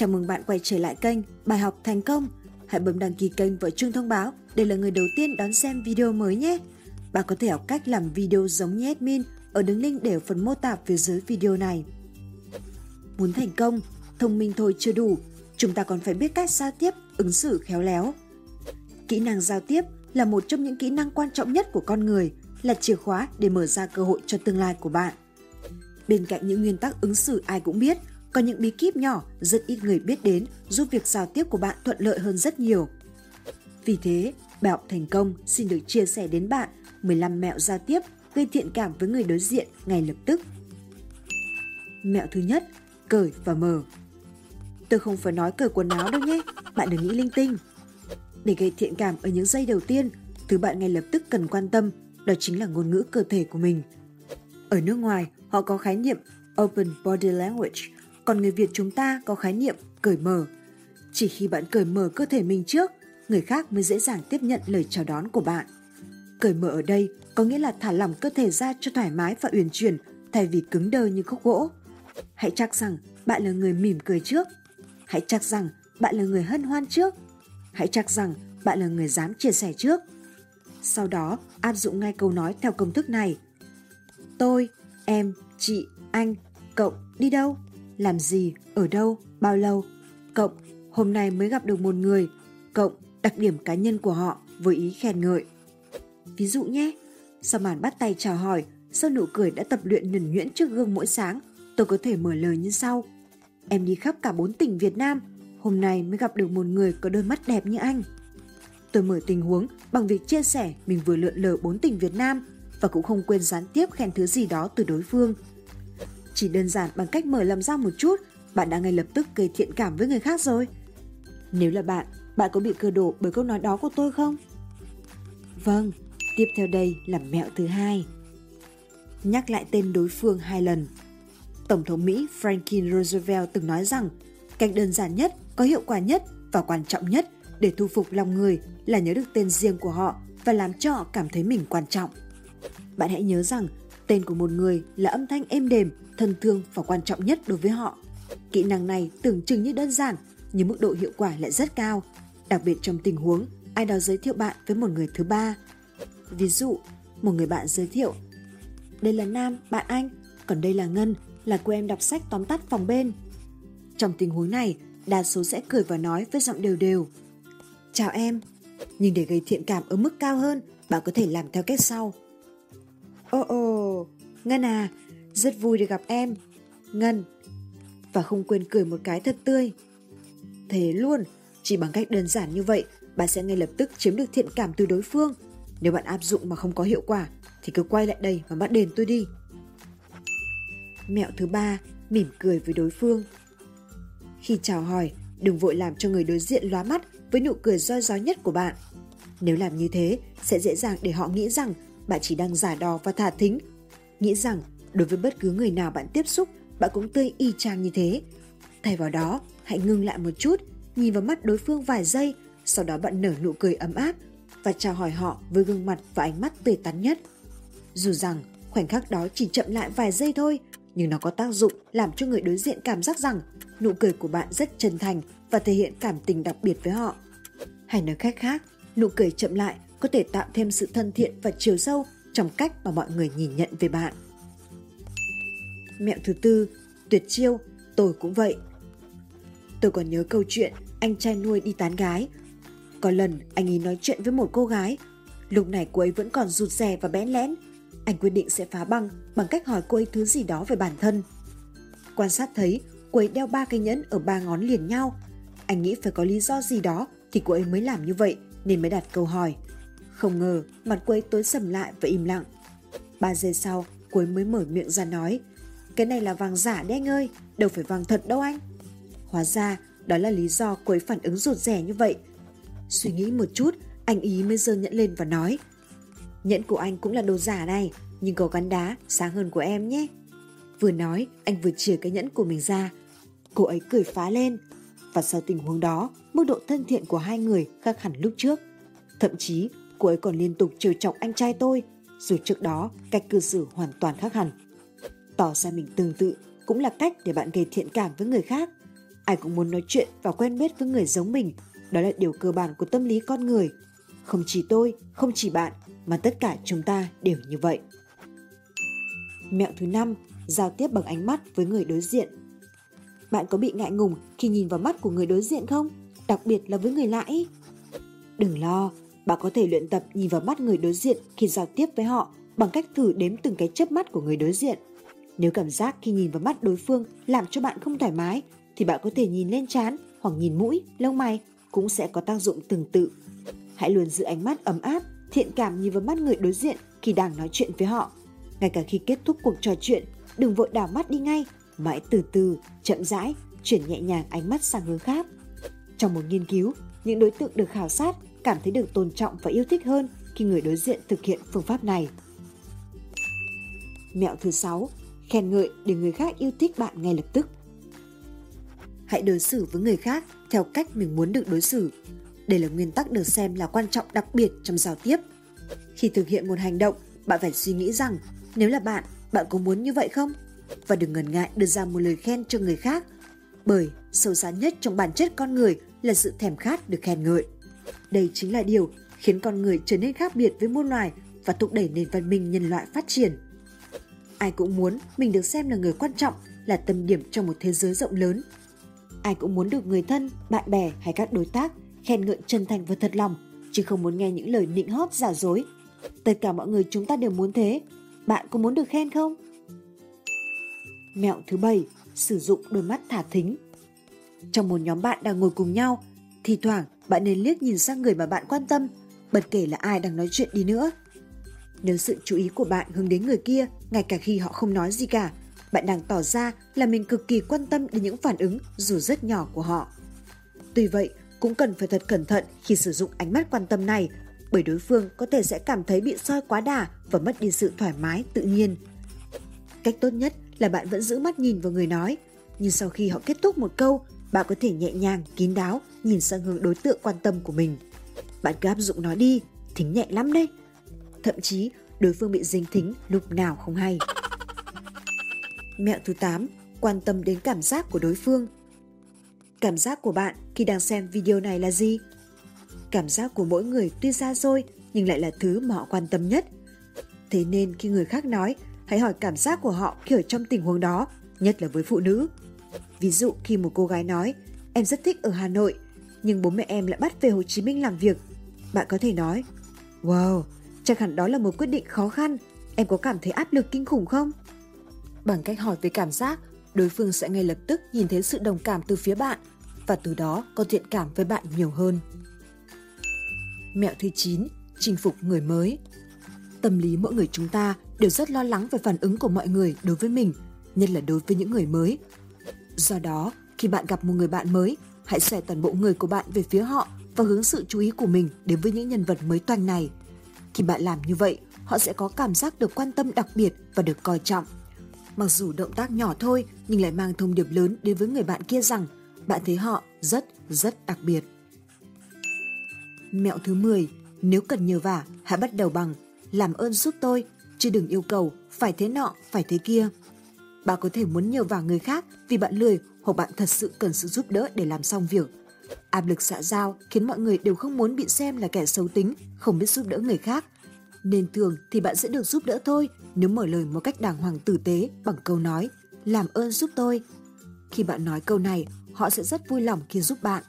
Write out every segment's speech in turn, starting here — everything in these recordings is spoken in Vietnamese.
Chào mừng bạn quay trở lại kênh Bài học thành công. Hãy bấm đăng ký kênh và chuông thông báo để là người đầu tiên đón xem video mới nhé. Bạn có thể học cách làm video giống như admin ở đường link để ở phần mô tả phía dưới video này. Muốn thành công, thông minh thôi chưa đủ, chúng ta còn phải biết cách giao tiếp, ứng xử khéo léo. Kỹ năng giao tiếp là một trong những kỹ năng quan trọng nhất của con người, là chìa khóa để mở ra cơ hội cho tương lai của bạn. Bên cạnh những nguyên tắc ứng xử ai cũng biết, có những bí kíp nhỏ rất ít người biết đến giúp việc giao tiếp của bạn thuận lợi hơn rất nhiều. Vì thế, Bài học thành công xin được chia sẻ đến bạn 15 mẹo giao tiếp gây thiện cảm với người đối diện ngay lập tức. Mẹo thứ nhất, cởi và mở. Tôi không phải nói cởi quần áo đâu nhé, bạn đừng nghĩ linh tinh. Để gây thiện cảm ở những giây đầu tiên, thứ bạn ngay lập tức cần quan tâm đó chính là ngôn ngữ cơ thể của mình. Ở nước ngoài, họ có khái niệm Open Body Language, còn người Việt chúng ta có khái niệm cởi mở. Chỉ khi bạn cởi mở cơ thể mình trước, người khác mới dễ dàng tiếp nhận lời chào đón của bạn. Cởi mở ở đây có nghĩa là thả lỏng cơ thể ra cho thoải mái và uyển chuyển thay vì cứng đơ như khúc gỗ. Hãy chắc rằng bạn là người mỉm cười trước. Hãy chắc rằng bạn là người hân hoan trước. Hãy chắc rằng bạn là người dám chia sẻ trước. Sau đó áp dụng ngay câu nói theo công thức này. Tôi, em, chị, anh, cậu đi đâu? Làm gì? Ở đâu? Bao lâu? Cộng, hôm nay mới gặp được một người. Cộng, đặc điểm cá nhân của họ với ý khen ngợi. Ví dụ nhé, sau màn bắt tay chào hỏi, sau nụ cười đã tập luyện nhuần nhuyễn trước gương mỗi sáng, tôi có thể mở lời như sau. Em đi khắp cả bốn tỉnh Việt Nam, hôm nay mới gặp được một người có đôi mắt đẹp như anh. Tôi mở tình huống bằng việc chia sẻ mình vừa lượn lờ bốn tỉnh Việt Nam và cũng không quên gián tiếp khen thứ gì đó từ đối phương. Chỉ đơn giản bằng cách mở lòng ra một chút, bạn đã ngay lập tức gây thiện cảm với người khác rồi. Nếu là bạn, bạn có bị cơ đổ bởi câu nói đó của tôi không? Vâng, tiếp theo đây là mẹo thứ hai. Nhắc lại tên đối phương hai lần. Tổng thống Mỹ Franklin Roosevelt từng nói rằng cách đơn giản nhất, có hiệu quả nhất và quan trọng nhất để thu phục lòng người là nhớ được tên riêng của họ và làm cho họ cảm thấy mình quan trọng. Bạn hãy nhớ rằng tên của một người là âm thanh êm đềm, thân thương và quan trọng nhất đối với họ. Kỹ năng này tưởng chừng như đơn giản nhưng mức độ hiệu quả lại rất cao, đặc biệt trong tình huống ai đó giới thiệu bạn với một người thứ ba. Ví dụ, một người bạn giới thiệu Đây là Nam, bạn anh, còn đây là Ngân, là cô em đọc sách tóm tắt phòng bên. Trong tình huống này, đa số sẽ cười và nói với giọng đều đều. Chào em, nhưng để gây thiện cảm ở mức cao hơn, bạn có thể làm theo cách sau. Ồ ồ, Ngân à, rất vui được gặp em. Ngân. Và không quên cười một cái thật tươi. Thế luôn, chỉ bằng cách đơn giản như vậy, bạn sẽ ngay lập tức chiếm được thiện cảm từ đối phương. Nếu bạn áp dụng mà không có hiệu quả, thì cứ quay lại đây và bắt đền tôi đi. Mẹo thứ ba, mỉm cười với đối phương. Khi chào hỏi, đừng vội làm cho người đối diện lóa mắt với nụ cười roi rói nhất của bạn. Nếu làm như thế, sẽ dễ dàng để họ nghĩ rằng bạn chỉ đang giả đò và thả thính. Nghĩ rằng đối với bất cứ người nào bạn tiếp xúc, bạn cũng tươi y chang như thế. Thay vào đó, hãy ngưng lại một chút, nhìn vào mắt đối phương vài giây, sau đó bạn nở nụ cười ấm áp và chào hỏi họ với gương mặt và ánh mắt tươi tắn nhất. Dù rằng khoảnh khắc đó chỉ chậm lại vài giây thôi, nhưng nó có tác dụng làm cho người đối diện cảm giác rằng nụ cười của bạn rất chân thành và thể hiện cảm tình đặc biệt với họ. Hay nói cách khác, nụ cười chậm lại có thể tạo thêm sự thân thiện và chiều sâu trong cách mà mọi người nhìn nhận về bạn. Mẹo thứ tư, tuyệt chiêu, tôi cũng vậy. Tôi còn nhớ câu chuyện anh trai nuôi đi tán gái. Có lần anh ấy nói chuyện với một cô gái, lúc này cô ấy vẫn còn rụt rè và bén lén. Anh quyết định sẽ phá băng bằng cách hỏi cô ấy thứ gì đó về bản thân. Quan sát thấy cô ấy đeo ba cái nhẫn ở ba ngón liền nhau. Anh nghĩ phải có lý do gì đó thì cô ấy mới làm như vậy nên mới đặt câu hỏi. Không ngờ mặt cô ấy tối sầm lại và im lặng. Ba giây sau cô ấy mới mở miệng ra nói Cái này là vàng giả đấy anh ơi, đâu phải vàng thật đâu anh. Hóa ra đó là lý do cô ấy phản ứng rụt rẻ như vậy. Suy nghĩ một chút, anh ý mới giơ nhẫn lên và nói Nhẫn của anh cũng là đồ giả này, nhưng có gắn đá sáng hơn của em nhé. Vừa nói, anh vừa chìa cái nhẫn của mình ra. Cô ấy cười phá lên. Và sau tình huống đó, mức độ thân thiện của hai người khác hẳn lúc trước. Thậm chí, cô ấy còn liên tục trêu chọc anh trai tôi, dù trước đó cách cư xử hoàn toàn khác hẳn. Tỏ ra mình tương tự cũng là cách để bạn gây thiện cảm với người khác. Ai cũng muốn nói chuyện và quen biết với người giống mình. Đó là điều cơ bản của tâm lý con người. Không chỉ tôi, không chỉ bạn, mà tất cả chúng ta đều như vậy. Mẹo thứ năm, giao tiếp bằng ánh mắt với người đối diện. Bạn có bị ngại ngùng khi nhìn vào mắt của người đối diện không? Đặc biệt là với người lạ ý. Đừng lo, bạn có thể luyện tập nhìn vào mắt người đối diện khi giao tiếp với họ bằng cách thử đếm từng cái chớp mắt của người đối diện. Nếu cảm giác khi nhìn vào mắt đối phương làm cho bạn không thoải mái, thì bạn có thể nhìn lên trán hoặc nhìn mũi, lông mày cũng sẽ có tác dụng tương tự. Hãy luôn giữ ánh mắt ấm áp, thiện cảm nhìn vào mắt người đối diện khi đang nói chuyện với họ. Ngay cả khi kết thúc cuộc trò chuyện, đừng vội đảo mắt đi ngay, mà hãy từ từ, chậm rãi, chuyển nhẹ nhàng ánh mắt sang hướng khác. Trong một nghiên cứu, những đối tượng được khảo sát cảm thấy được tôn trọng và yêu thích hơn khi người đối diện thực hiện phương pháp này. Mẹo thứ 6. Khen ngợi để người khác yêu thích bạn ngay lập tức. Hãy đối xử với người khác theo cách mình muốn được đối xử. Đây là nguyên tắc được xem là quan trọng đặc biệt trong giao tiếp. Khi thực hiện một hành động, bạn phải suy nghĩ rằng nếu là bạn, bạn có muốn như vậy không? Và đừng ngần ngại đưa ra một lời khen cho người khác bởi sâu xa nhất trong bản chất con người là sự thèm khát được khen ngợi. Đây chính là điều khiến con người trở nên khác biệt với muôn loài và thúc đẩy nền văn minh nhân loại phát triển. Ai cũng muốn mình được xem là người quan trọng, là tâm điểm trong một thế giới rộng lớn. Ai cũng muốn được người thân, bạn bè hay các đối tác khen ngợi chân thành và thật lòng, chứ không muốn nghe những lời nịnh hót giả dối. Tất cả mọi người chúng ta đều muốn thế. Bạn có muốn được khen không? Mẹo thứ bảy, sử dụng đôi mắt thả thính. Trong một nhóm bạn đang ngồi cùng nhau, thì thoảng bạn nên liếc nhìn sang người mà bạn quan tâm, bất kể là ai đang nói chuyện đi nữa. Nếu sự chú ý của bạn hướng đến người kia, ngay cả khi họ không nói gì cả, bạn đang tỏ ra là mình cực kỳ quan tâm đến những phản ứng dù rất nhỏ của họ. Tuy vậy, cũng cần phải thật cẩn thận khi sử dụng ánh mắt quan tâm này, bởi đối phương có thể sẽ cảm thấy bị soi quá đà và mất đi sự thoải mái tự nhiên. Cách tốt nhất là bạn vẫn giữ mắt nhìn vào người nói, nhưng sau khi họ kết thúc một câu, bạn có thể nhẹ nhàng, kín đáo nhìn sang hướng đối tượng quan tâm của mình. Bạn cứ áp dụng nó đi, thính nhẹ lắm đấy. Thậm chí đối phương bị dính thính lúc nào không hay. Mẹo thứ 8. Quan tâm đến cảm giác của đối phương. Cảm giác của bạn khi đang xem video này là gì? Cảm giác của mỗi người tuy xa xôi nhưng lại là thứ mà họ quan tâm nhất. Thế nên khi người khác nói, hãy hỏi cảm giác của họ khi ở trong tình huống đó, nhất là với phụ nữ. Ví dụ khi một cô gái nói, em rất thích ở Hà Nội, nhưng bố mẹ em lại bắt về Hồ Chí Minh làm việc. Bạn có thể nói, wow, chắc hẳn đó là một quyết định khó khăn, em có cảm thấy áp lực kinh khủng không? Bằng cách hỏi về cảm giác, đối phương sẽ ngay lập tức nhìn thấy sự đồng cảm từ phía bạn và từ đó có thiện cảm với bạn nhiều hơn. Mẹo thứ 9. Chinh phục người mới Tâm lý mỗi người chúng ta đều rất lo lắng về phản ứng của mọi người đối với mình, nhất là đối với những người mới. Do đó, khi bạn gặp một người bạn mới, hãy xòe toàn bộ người của bạn về phía họ và hướng sự chú ý của mình đến với những nhân vật mới toanh này. Khi bạn làm như vậy, họ sẽ có cảm giác được quan tâm đặc biệt và được coi trọng. Mặc dù động tác nhỏ thôi nhưng lại mang thông điệp lớn đến với người bạn kia rằng bạn thấy họ rất rất đặc biệt. Mẹo thứ 10, nếu cần nhờ vả, hãy bắt đầu bằng làm ơn giúp tôi, chứ đừng yêu cầu phải thế nọ, phải thế kia. Bạn có thể muốn nhờ vào người khác vì bạn lười hoặc bạn thật sự cần sự giúp đỡ để làm xong việc. Áp lực xã giao khiến mọi người đều không muốn bị xem là kẻ xấu tính, không biết giúp đỡ người khác. Nên thường thì bạn sẽ được giúp đỡ thôi nếu mở lời một cách đàng hoàng tử tế bằng câu nói làm ơn giúp tôi. Khi bạn nói câu này, họ sẽ rất vui lòng khi giúp bạn.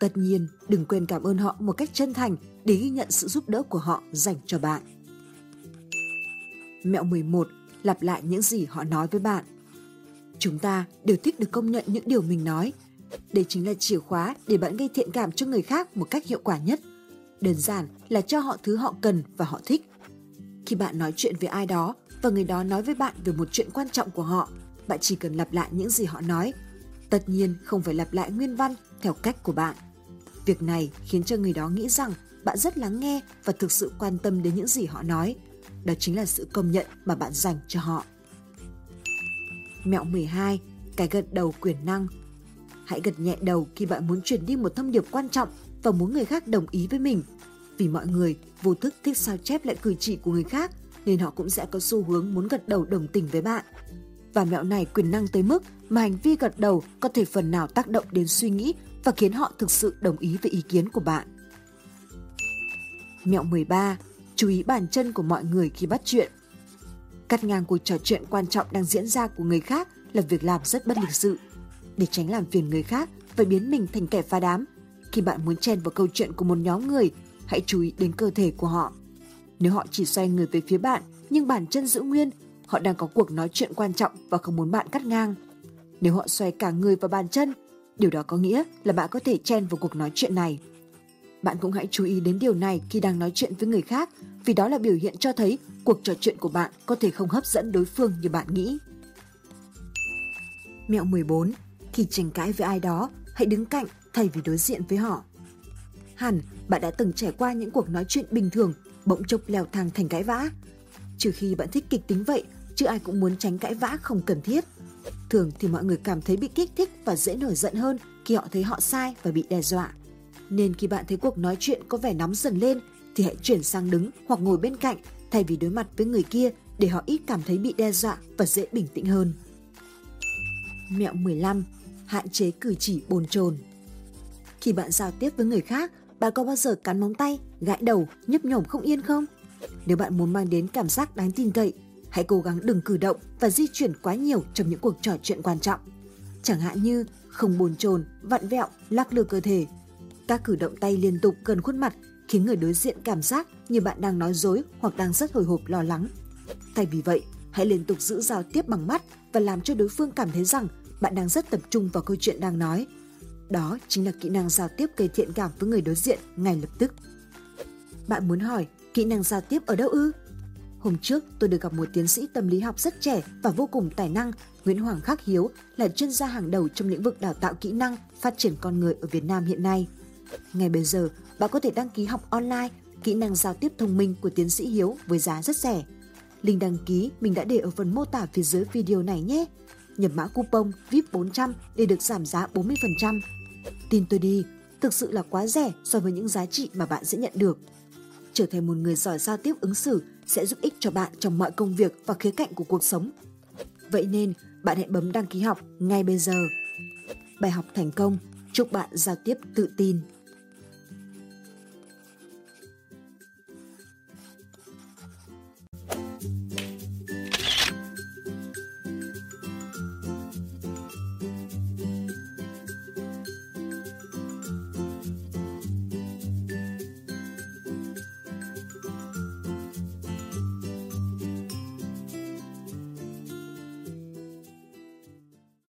Tất nhiên, đừng quên cảm ơn họ một cách chân thành để ghi nhận sự giúp đỡ của họ dành cho bạn. Mẹo 11. Lặp lại những gì họ nói với bạn. Chúng ta đều thích được công nhận những điều mình nói. Đây chính là chìa khóa để bạn gây thiện cảm cho người khác một cách hiệu quả nhất. Đơn giản là cho họ thứ họ cần và họ thích. Khi bạn nói chuyện với ai đó và người đó nói với bạn về một chuyện quan trọng của họ, bạn chỉ cần lặp lại những gì họ nói. Tất nhiên không phải lặp lại nguyên văn theo cách của bạn. Việc này khiến cho người đó nghĩ rằng bạn rất lắng nghe và thực sự quan tâm đến những gì họ nói. Đó chính là sự công nhận mà bạn dành cho họ. Mẹo 12. Cái gật đầu quyền năng Hãy gật nhẹ đầu khi bạn muốn truyền đi một thông điệp quan trọng và muốn người khác đồng ý với mình. Vì mọi người vô thức thích sao chép lại cử chỉ của người khác, nên họ cũng sẽ có xu hướng muốn gật đầu đồng tình với bạn. và mẹo này quyền năng tới mức mà hành vi gật đầu có thể phần nào tác động đến suy nghĩ và khiến họ thực sự đồng ý với ý kiến của bạn. Mẹo 13. Chú ý bàn chân của mọi người khi bắt chuyện. Cắt ngang cuộc trò chuyện quan trọng đang diễn ra của người khác là việc làm rất bất lịch sự. Để tránh làm phiền người khác và biến mình thành kẻ phá đám, khi bạn muốn chen vào câu chuyện của một nhóm người, hãy chú ý đến cơ thể của họ. Nếu họ chỉ xoay người về phía bạn nhưng bàn chân giữ nguyên, họ đang có cuộc nói chuyện quan trọng và không muốn bạn cắt ngang. Nếu họ xoay cả người và bàn chân, điều đó có nghĩa là bạn có thể chen vào cuộc nói chuyện này. Bạn cũng hãy chú ý đến điều này khi đang nói chuyện với người khác, vì đó là biểu hiện cho thấy cuộc trò chuyện của bạn có thể không hấp dẫn đối phương như bạn nghĩ. Mẹo 14. Khi tranh cãi với ai đó, hãy đứng cạnh thay vì đối diện với họ. Hẳn bạn đã từng trải qua những cuộc nói chuyện bình thường bỗng chốc leo thang thành cãi vã. Trừ khi bạn thích kịch tính vậy, chứ ai cũng muốn tránh cãi vã không cần thiết. Thường thì mọi người cảm thấy bị kích thích và dễ nổi giận hơn khi họ thấy họ sai và bị đe dọa. Nên khi bạn thấy cuộc nói chuyện có vẻ nóng dần lên thì hãy chuyển sang đứng hoặc ngồi bên cạnh thay vì đối mặt với người kia để họ ít cảm thấy bị đe dọa và dễ bình tĩnh hơn. Mẹo 15. Hạn chế cử chỉ bồn chồn Khi bạn giao tiếp với người khác, bạn có bao giờ cắn móng tay, gãi đầu, nhấp nhổm không yên không? Nếu bạn muốn mang đến cảm giác đáng tin cậy, hãy cố gắng đừng cử động và di chuyển quá nhiều trong những cuộc trò chuyện quan trọng. Chẳng hạn như không bồn chồn, vặn vẹo, lắc lư cơ thể. Các cử động tay liên tục gần khuôn mặt khiến người đối diện cảm giác như bạn đang nói dối hoặc đang rất hồi hộp lo lắng. Thay vì vậy, hãy liên tục giữ giao tiếp bằng mắt và làm cho đối phương cảm thấy rằng bạn đang rất tập trung vào câu chuyện đang nói. Đó chính là kỹ năng giao tiếp gây thiện cảm với người đối diện ngay lập tức. Bạn muốn hỏi kỹ năng giao tiếp ở đâu ư? Hôm trước tôi được gặp một tiến sĩ tâm lý học rất trẻ và vô cùng tài năng, Nguyễn Hoàng Khắc Hiếu là chuyên gia hàng đầu trong lĩnh vực đào tạo kỹ năng, phát triển con người ở Việt Nam hiện nay. Ngay bây giờ, bạn có thể đăng ký học online kỹ năng giao tiếp thông minh của tiến sĩ Hiếu với giá rất rẻ. Link đăng ký mình đã để ở phần mô tả phía dưới video này nhé. Nhập mã coupon VIP 400 để được giảm giá 40%. Tin tôi đi, thực sự là quá rẻ so với những giá trị mà bạn sẽ nhận được. Trở thành một người giỏi giao tiếp ứng xử sẽ giúp ích cho bạn trong mọi công việc và khía cạnh của cuộc sống. Vậy nên, bạn hãy bấm đăng ký học ngay bây giờ. Bài học thành công, chúc bạn giao tiếp tự tin.